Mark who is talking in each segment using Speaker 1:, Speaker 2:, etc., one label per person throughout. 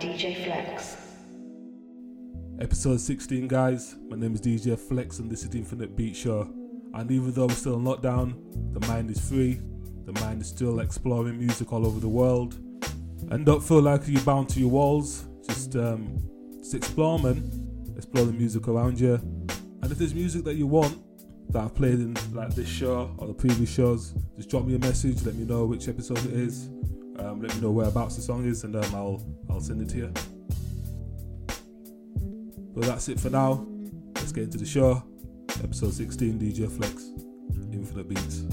Speaker 1: DJ Flex.
Speaker 2: Episode 16, guys. My name is DJ Flex, and this is the Infinite Beat Show. And even though we're still in lockdown, the mind is free. The mind is still exploring music all over the world. And don't feel like you're bound to your walls. Just, um, just explore, man. Explore the music around you. And if there's music that you want that I've played in like this show or the previous shows, just drop me a message. Let me know which episode it is. Um, let me know whereabouts the song is, and um, I'll I'll send it to you. But that's it for now. Let's get into the show. Episode 16, DJ Flex, Infinite Beats.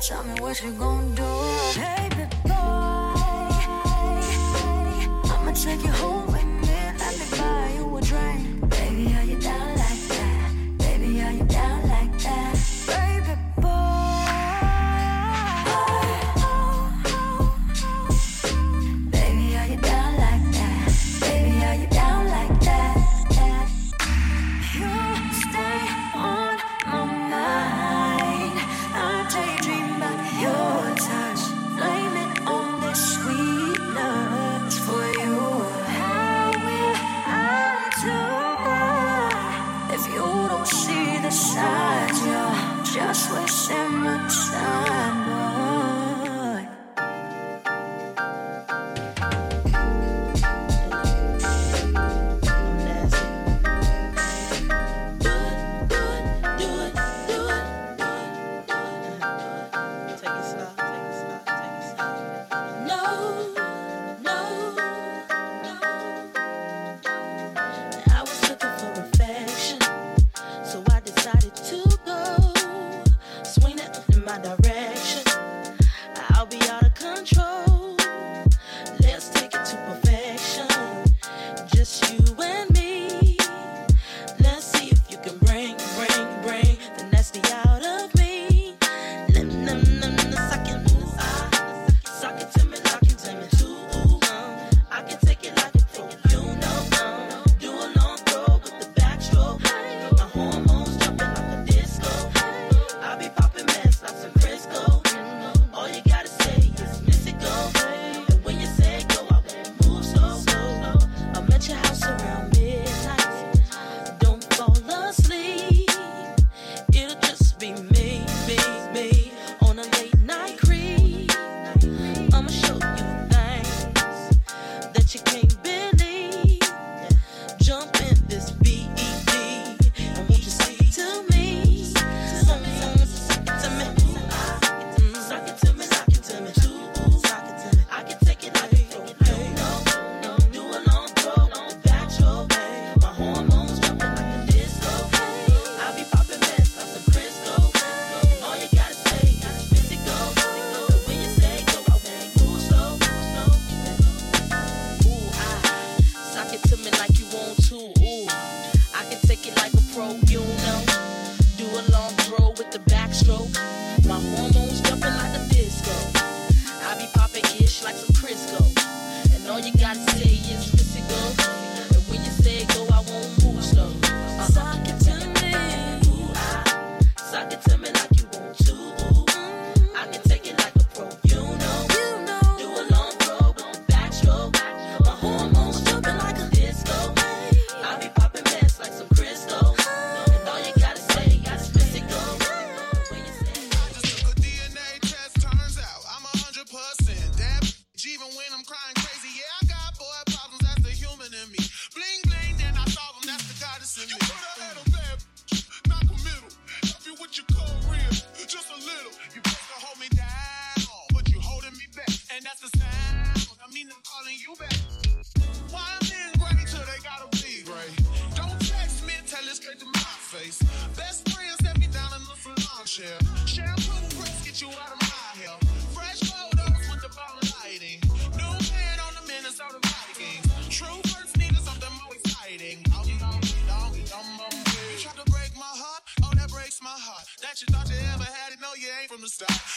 Speaker 3: Tell me what you gonna do. Baby boy, I'ma take you home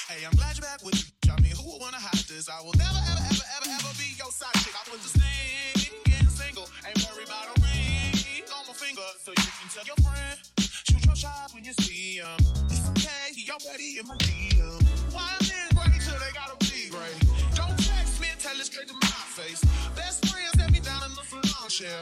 Speaker 3: Hey, I'm glad you're back with me. I mean, who would wanna hide this? I will never, ever, ever, ever, ever be your side chick. I put just thing getting single. Ain't worried about a ring on my finger. So you can tell your friend, shoot your shot when you see him. It's okay, he already in my DM. Why men great till they gotta be great? Don't text me and tell it straight to my face. Best friends let me down
Speaker 4: in the salon chair.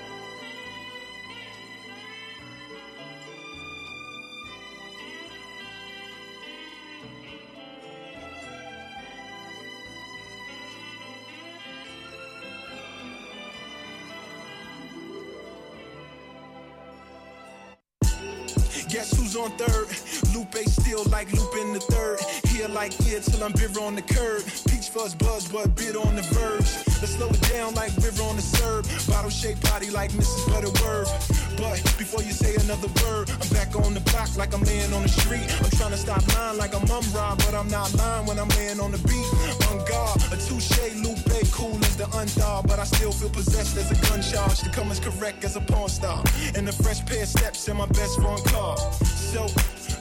Speaker 4: like in the third. Here like here till I'm bitter on the curb. Peach fuzz buzz, but bit on the verge. Let's slow it down like river on the serve. Bottle shaped body like Mrs. Butterworth. But before you say another word, I'm back on the block like I'm laying on the street. I'm trying to stop lying like I'm mum but I'm not lying when I'm laying on the beat. On guard, a touche Lupe, cool as the undar, but I still feel possessed as a gun charge to come as correct as a porn star. And a fresh pair of steps in my best run car. So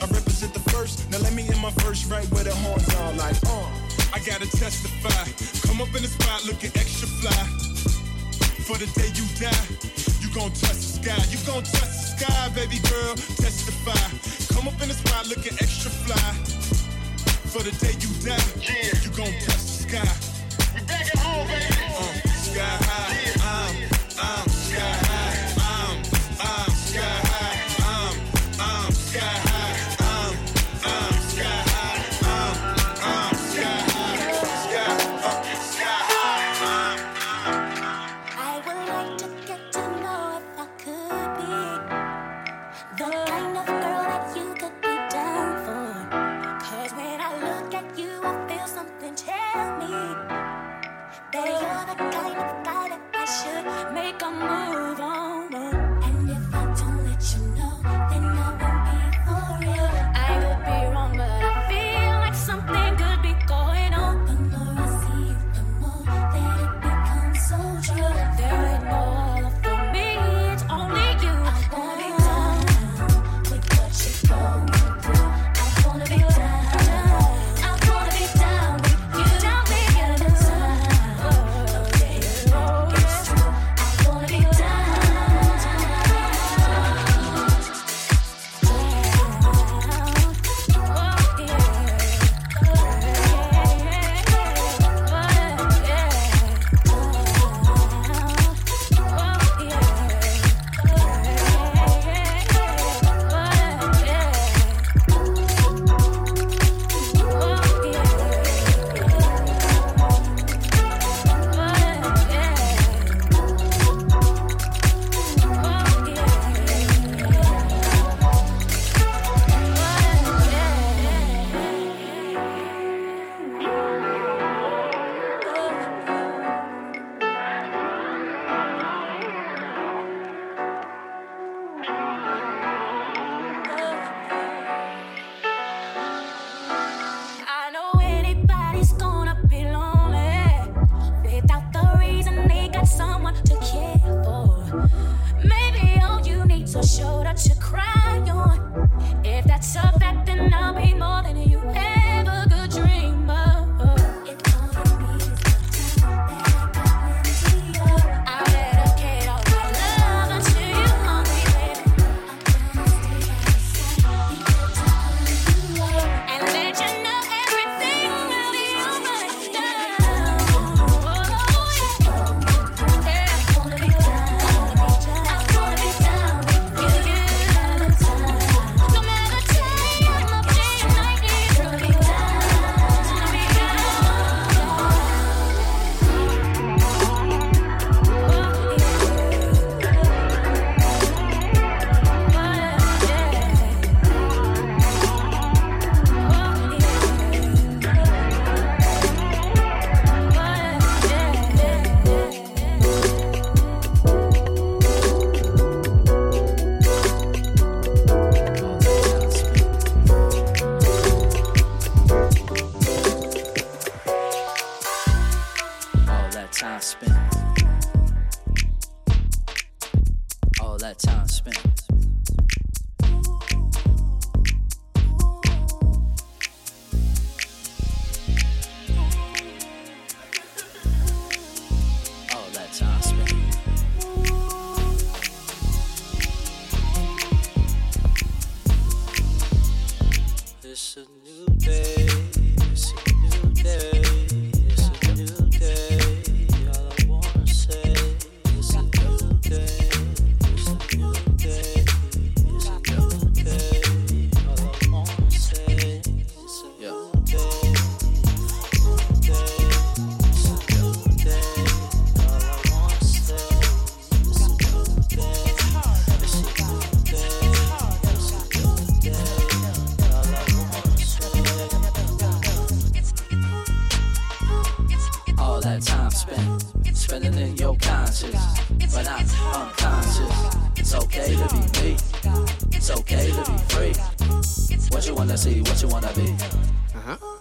Speaker 4: I represent the first. Now let me in my first right where the horns are like, uh.
Speaker 5: I gotta testify. Come up in the spot looking extra fly. For the day you die, you gon' touch the sky. You gon' touch the sky, baby girl. Testify. Come up in the spot looking extra fly. For the day you die, yeah. you gon' touch the sky. We back at home, baby. Uh, sky high. I'm, I'm
Speaker 6: All that time spent, spending in your conscious, but not unconscious. It's okay to be me. It's okay to be free. What you wanna see, what you wanna be.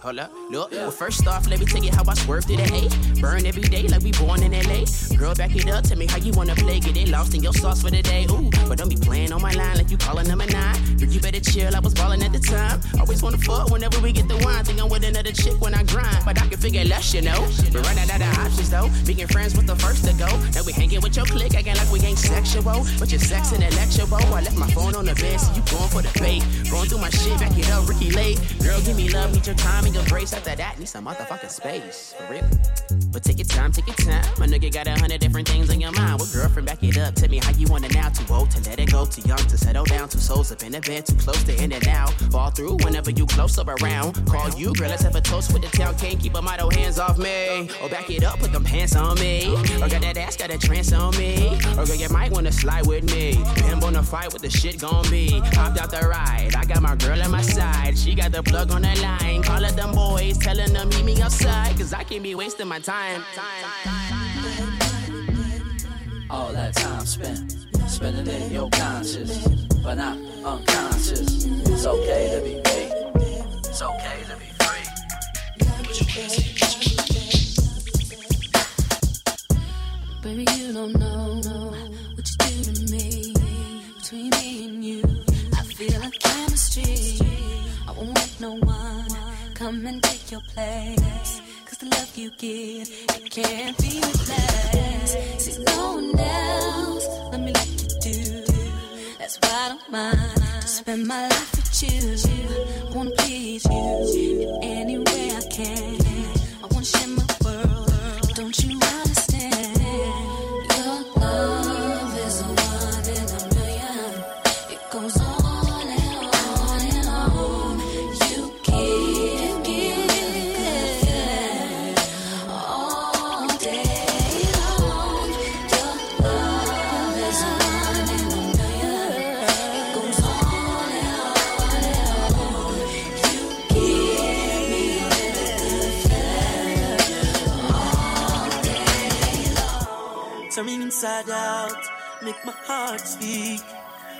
Speaker 7: Hold up. Look, well, first off, let me tell you how I swerve through the A. Burn every day like we born in LA. Girl, back it up. Tell me how you wanna play. Get it lost in your sauce for the day. Ooh, but don't be playing on my line like you calling number nine. You better chill. I was balling at the time. Always wanna fuck whenever we get the wine. Think I'm with another chick when I grind. But I can figure less, you know. But running out of options though. Being friends with the first to go. Now we hanging with your clique, acting like we ain't sexual. But you're sex intellectual. I left my phone on the bed, so you going for the bait. Going through my shit, back it up, Ricki Lake. Girl, give me love, need your time your grace. After that, need some motherfucking space. For real. But take your time, take your time. My nigga got a hundred different things on your mind. Well, girlfriend, back it up. Tell me how you want it now. Too old to let it go, too young to settle down. Two souls up in the bed, too close to in and out. Fall through whenever you close up around. Call you, girl, let's have a toast with the town. Can't keep a motto, hands off me. Or back it up, put them pants on me. Or got that ass, got a trance on me. Or girl, you might wanna slide with me. Pimp on the fight, what the shit gon' be. Hopped out the ride, I got my girl at my side. She got the plug on the line. Call up them boys, telling them meet me outside. Cause I can't be wasting my time.
Speaker 6: All that time spent, spending it in your conscious, but not unconscious. It's okay to be me. It's okay to be free. What you wanna see, what you
Speaker 8: Baby, you don't know what you do to me. Between me and you, I feel a chemistry. I won't let no one come and take your place. Cause the love you give, it can't be replaced. See, no one else, let me like you do. That's why I don't mind spend my life with you. Wanna please you in any way I can. I wanna share my world. Don't you understand?
Speaker 9: Inside out, make my heart speak.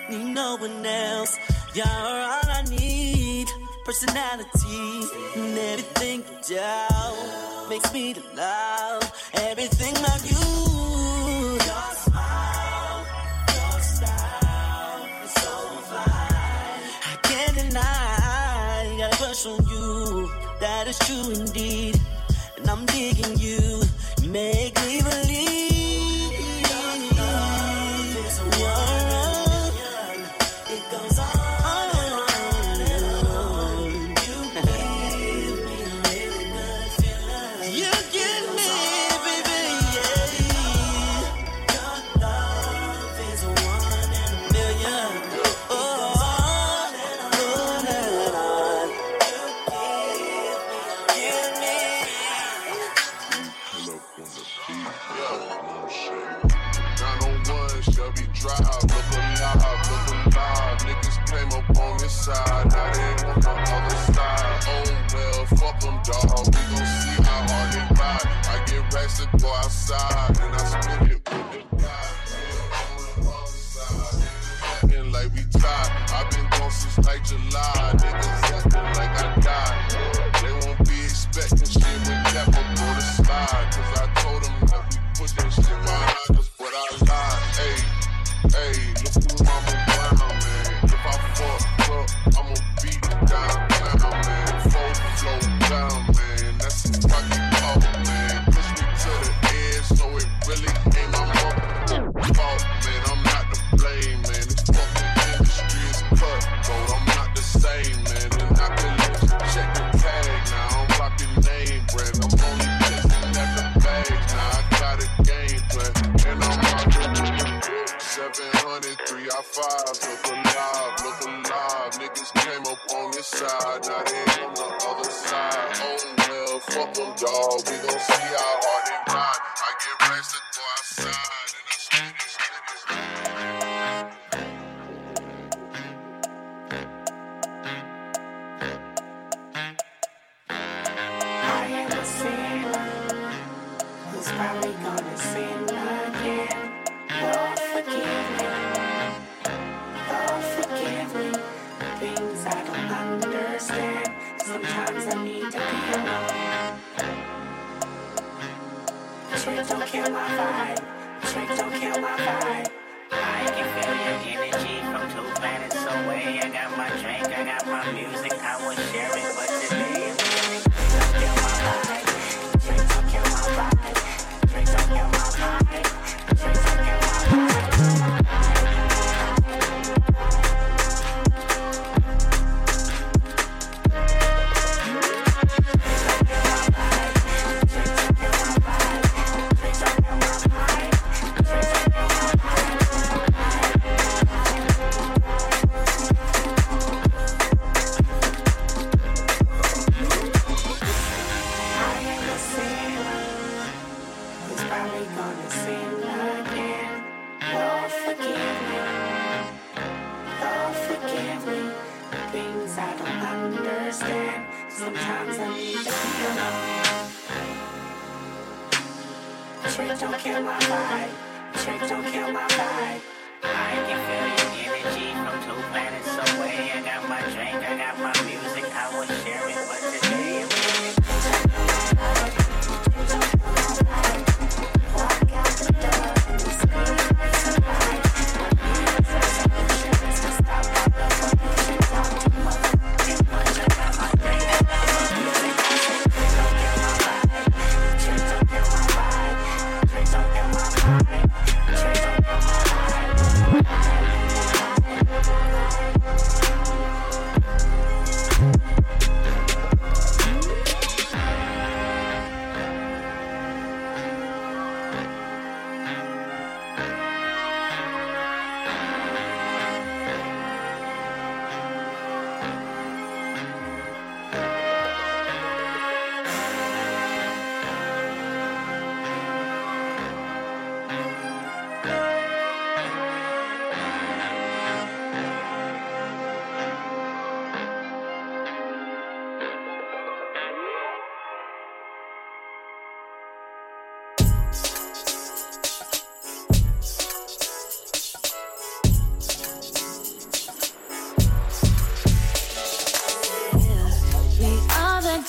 Speaker 9: Need no one else. You're all I need. Personality and everything you do makes me love everything about you. Your smile, your style is so fly. I can't deny, got a crush on you. That is true indeed, and I'm digging you. Make me believe.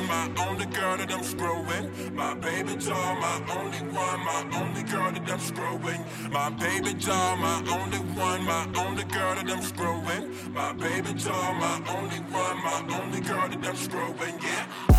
Speaker 9: one,
Speaker 10: my
Speaker 5: only girl that I'm screwing. My baby doll, my only one, my only girl that I'm screwing. My baby doll, my only one, my only girl that I'm screwing. My baby doll, my only one, my only girl that I'm screwing.
Speaker 11: Yeah.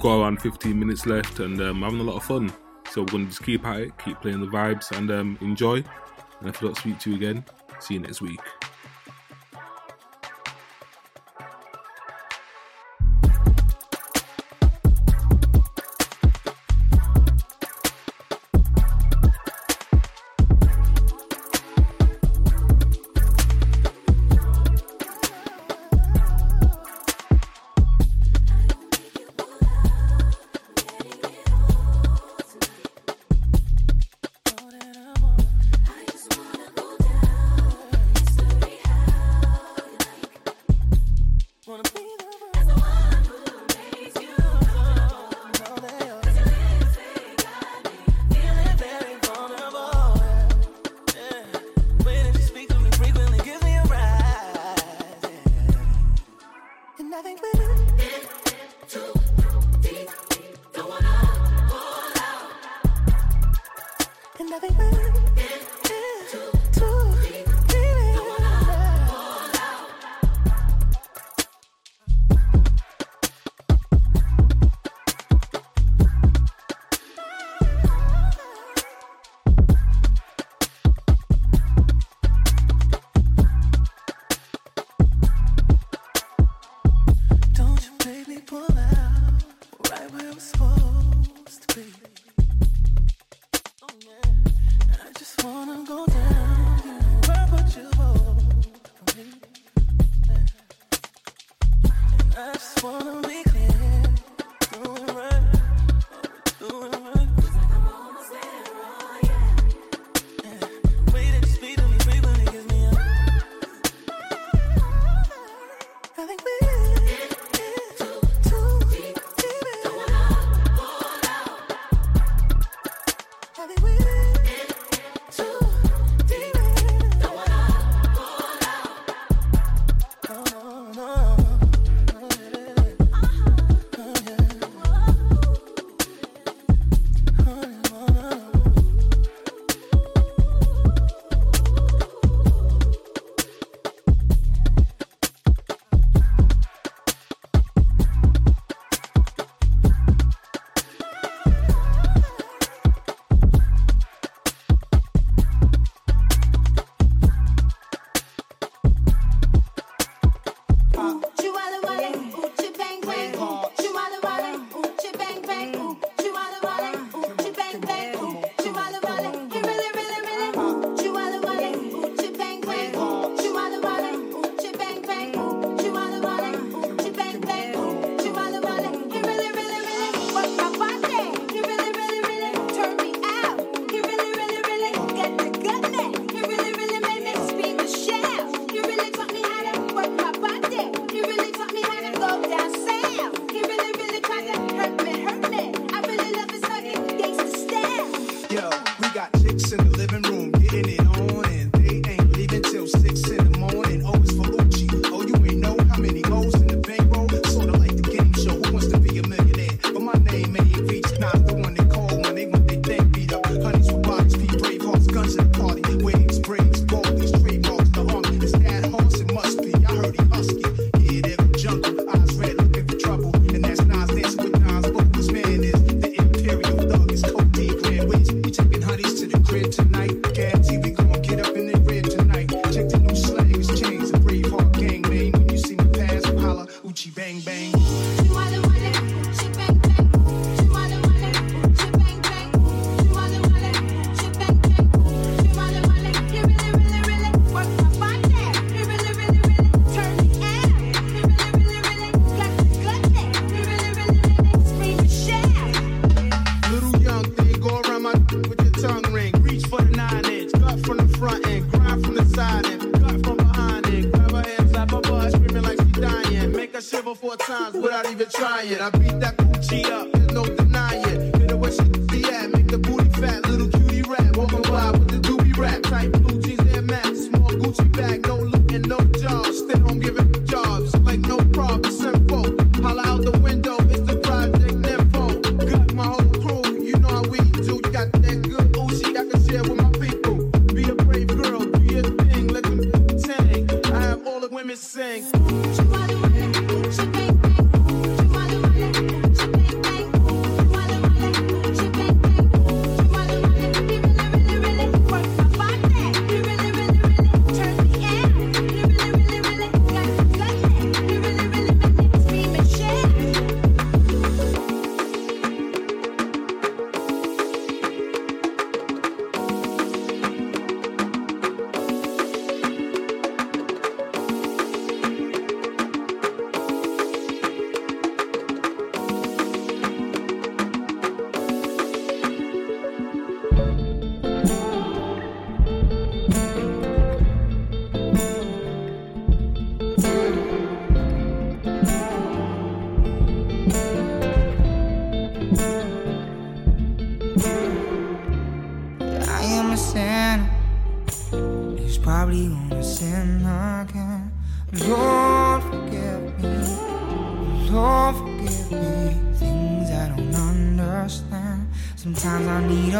Speaker 2: we've got around 15 minutes left and um, having a lot of fun. So we're going to just keep at it, keep playing the vibes, and um, enjoy. And if I don't speak to you again, see you next week.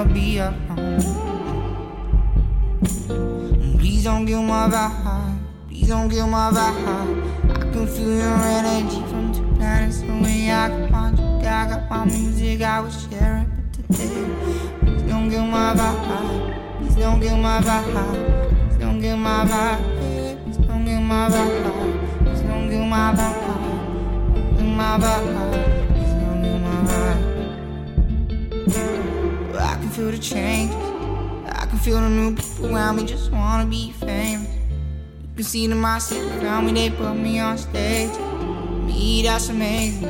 Speaker 8: I
Speaker 12: need be alone. Please don't kill my vibe. Please don't kill my vibe. I can feel your energy from two planets away. I got my, I got my music I was sharing, but today. Please don't kill my vibe. Please don't kill my vibe. Please don't kill my vibe. Please don't kill my vibe. Please don't kill my vibe. Kill my vibe. Can feel the changes. I can feel the new people around me just wanna be famous. You can see them I see around me, they put me on stage. Me, that's amazing.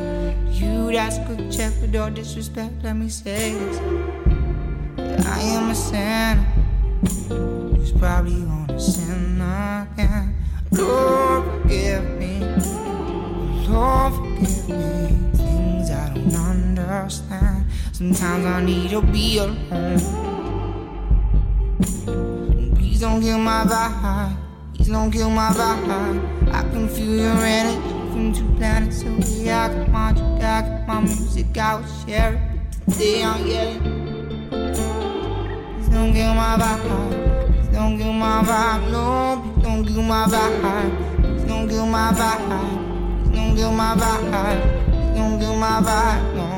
Speaker 12: You, that's a quick check with all disrespect. Let me say this. I am a sinner who's probably gonna sin again. Lord, forgive me. Lord, forgive me. Things I don't understand. Sometimes I need to be alone. Please don't kill my vibe. Please don't kill my vibe. I can feel your energy from two planets away. I got my, I got my music. I will share it, but today I'm yelling. Please don't kill my vibe. Please don't kill my vibe. No, please don't kill my vibe. Please don't kill my vibe. Please don't kill my vibe. Please don't kill my vibe. No.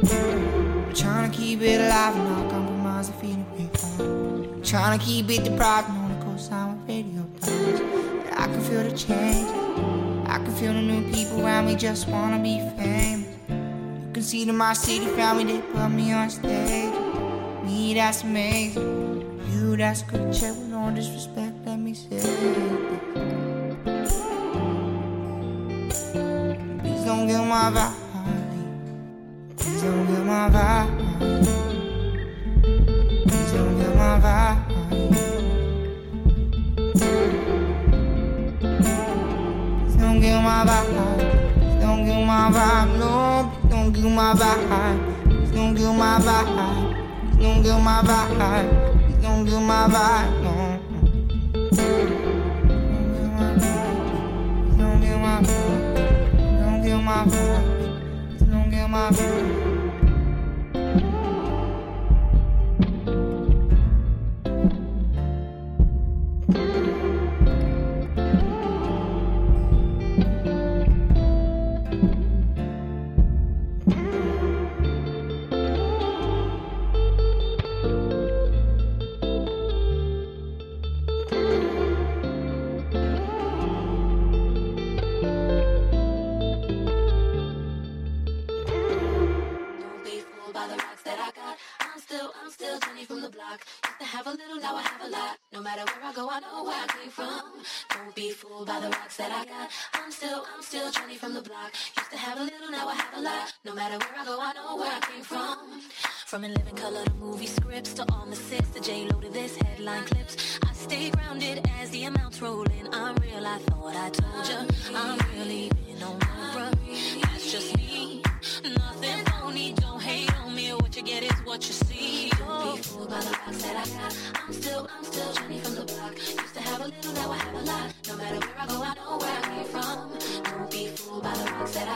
Speaker 12: I'm trying to keep it alive and not compromise the feeling we vibe. Trying to keep it deprived the coastline with radio dies. I can feel the change. I can feel the new people around me just wanna be famous. You can see that my city found me, they put me on stage. Me, that's amazing. You, that's good check with no disrespect, let me say. Please don't kill my vibe. Don't kill my vibe. Don't kill my vibe. Don't kill my vibe. Don't kill my vibe. No, don't kill my vibe. Don't kill my vibe. Don't kill my vibe. Don't kill my vibe. No. Don't kill my. Don't kill my vibe. My vibe.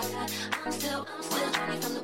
Speaker 13: I'm still, I'm still running from the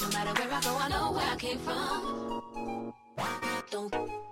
Speaker 13: No matter where I go, I know where I came from. Don't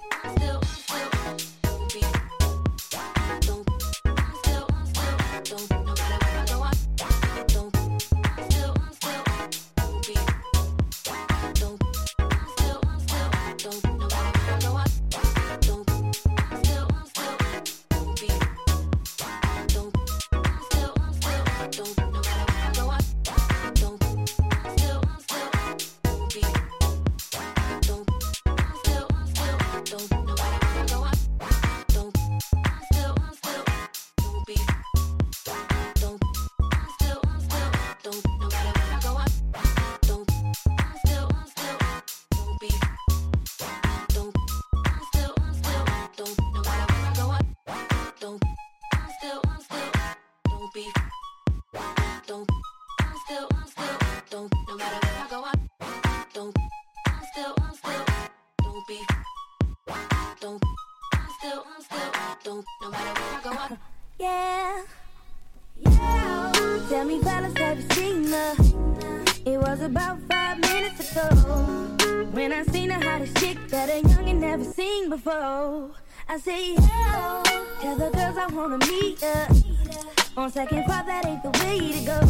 Speaker 14: second thought that ain't the way to go.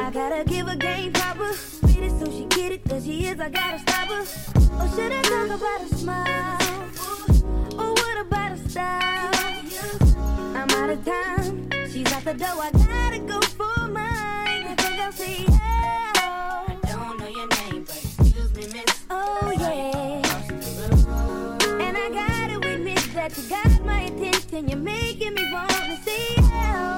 Speaker 14: I gotta give a game proper. Read it so she get it, cause she is, I gotta stop her. Oh, or should I talk about a smile? Or what about a style? I'm out of time, she's out the door, I gotta go for mine. I think I'll see how. I don't know your name, but excuse me, miss. Oh, yeah. And I gotta admit that you got my attention, you're making me want to see how.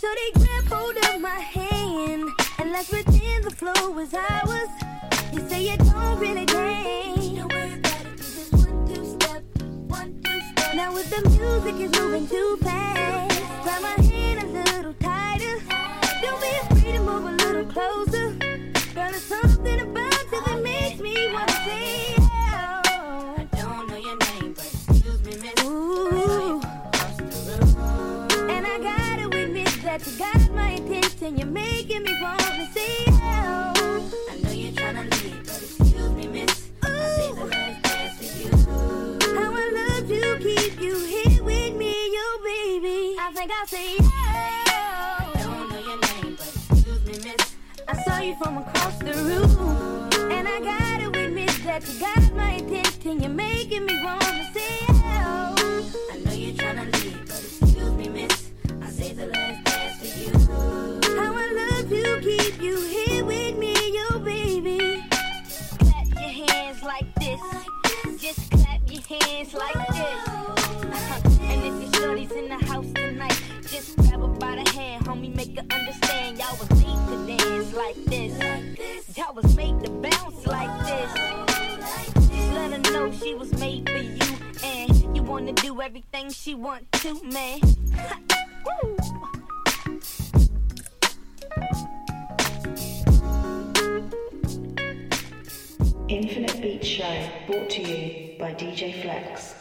Speaker 14: So they grab hold of my hand, and let's pretend the flow was ours. You say you don't really care. Don't worry about it, this one two step, one two step. Now with the music is moving too fast, grab my hand a little tighter. Don't be afraid to move a little closer, girl. It's something and you're making me want to say, you. I know you're trying to leave, but excuse me, miss. Ooh. I think the last dance with you. How I love to keep you here with me, you baby. I think I'll say yo. I don't know your name, but excuse me, miss. I saw you from across the room, and I gotta admit that you got my attention. You're making me want to see hands like this. and if your shorty's in the house tonight, just grab her by the hand, homie, make her understand. Y'all was made to dance like this. Y'all was made to bounce like this. Let her know she was made for you, and you wanna do everything she want to, man.
Speaker 1: Infinite Beat Show brought to you by DJ Flex.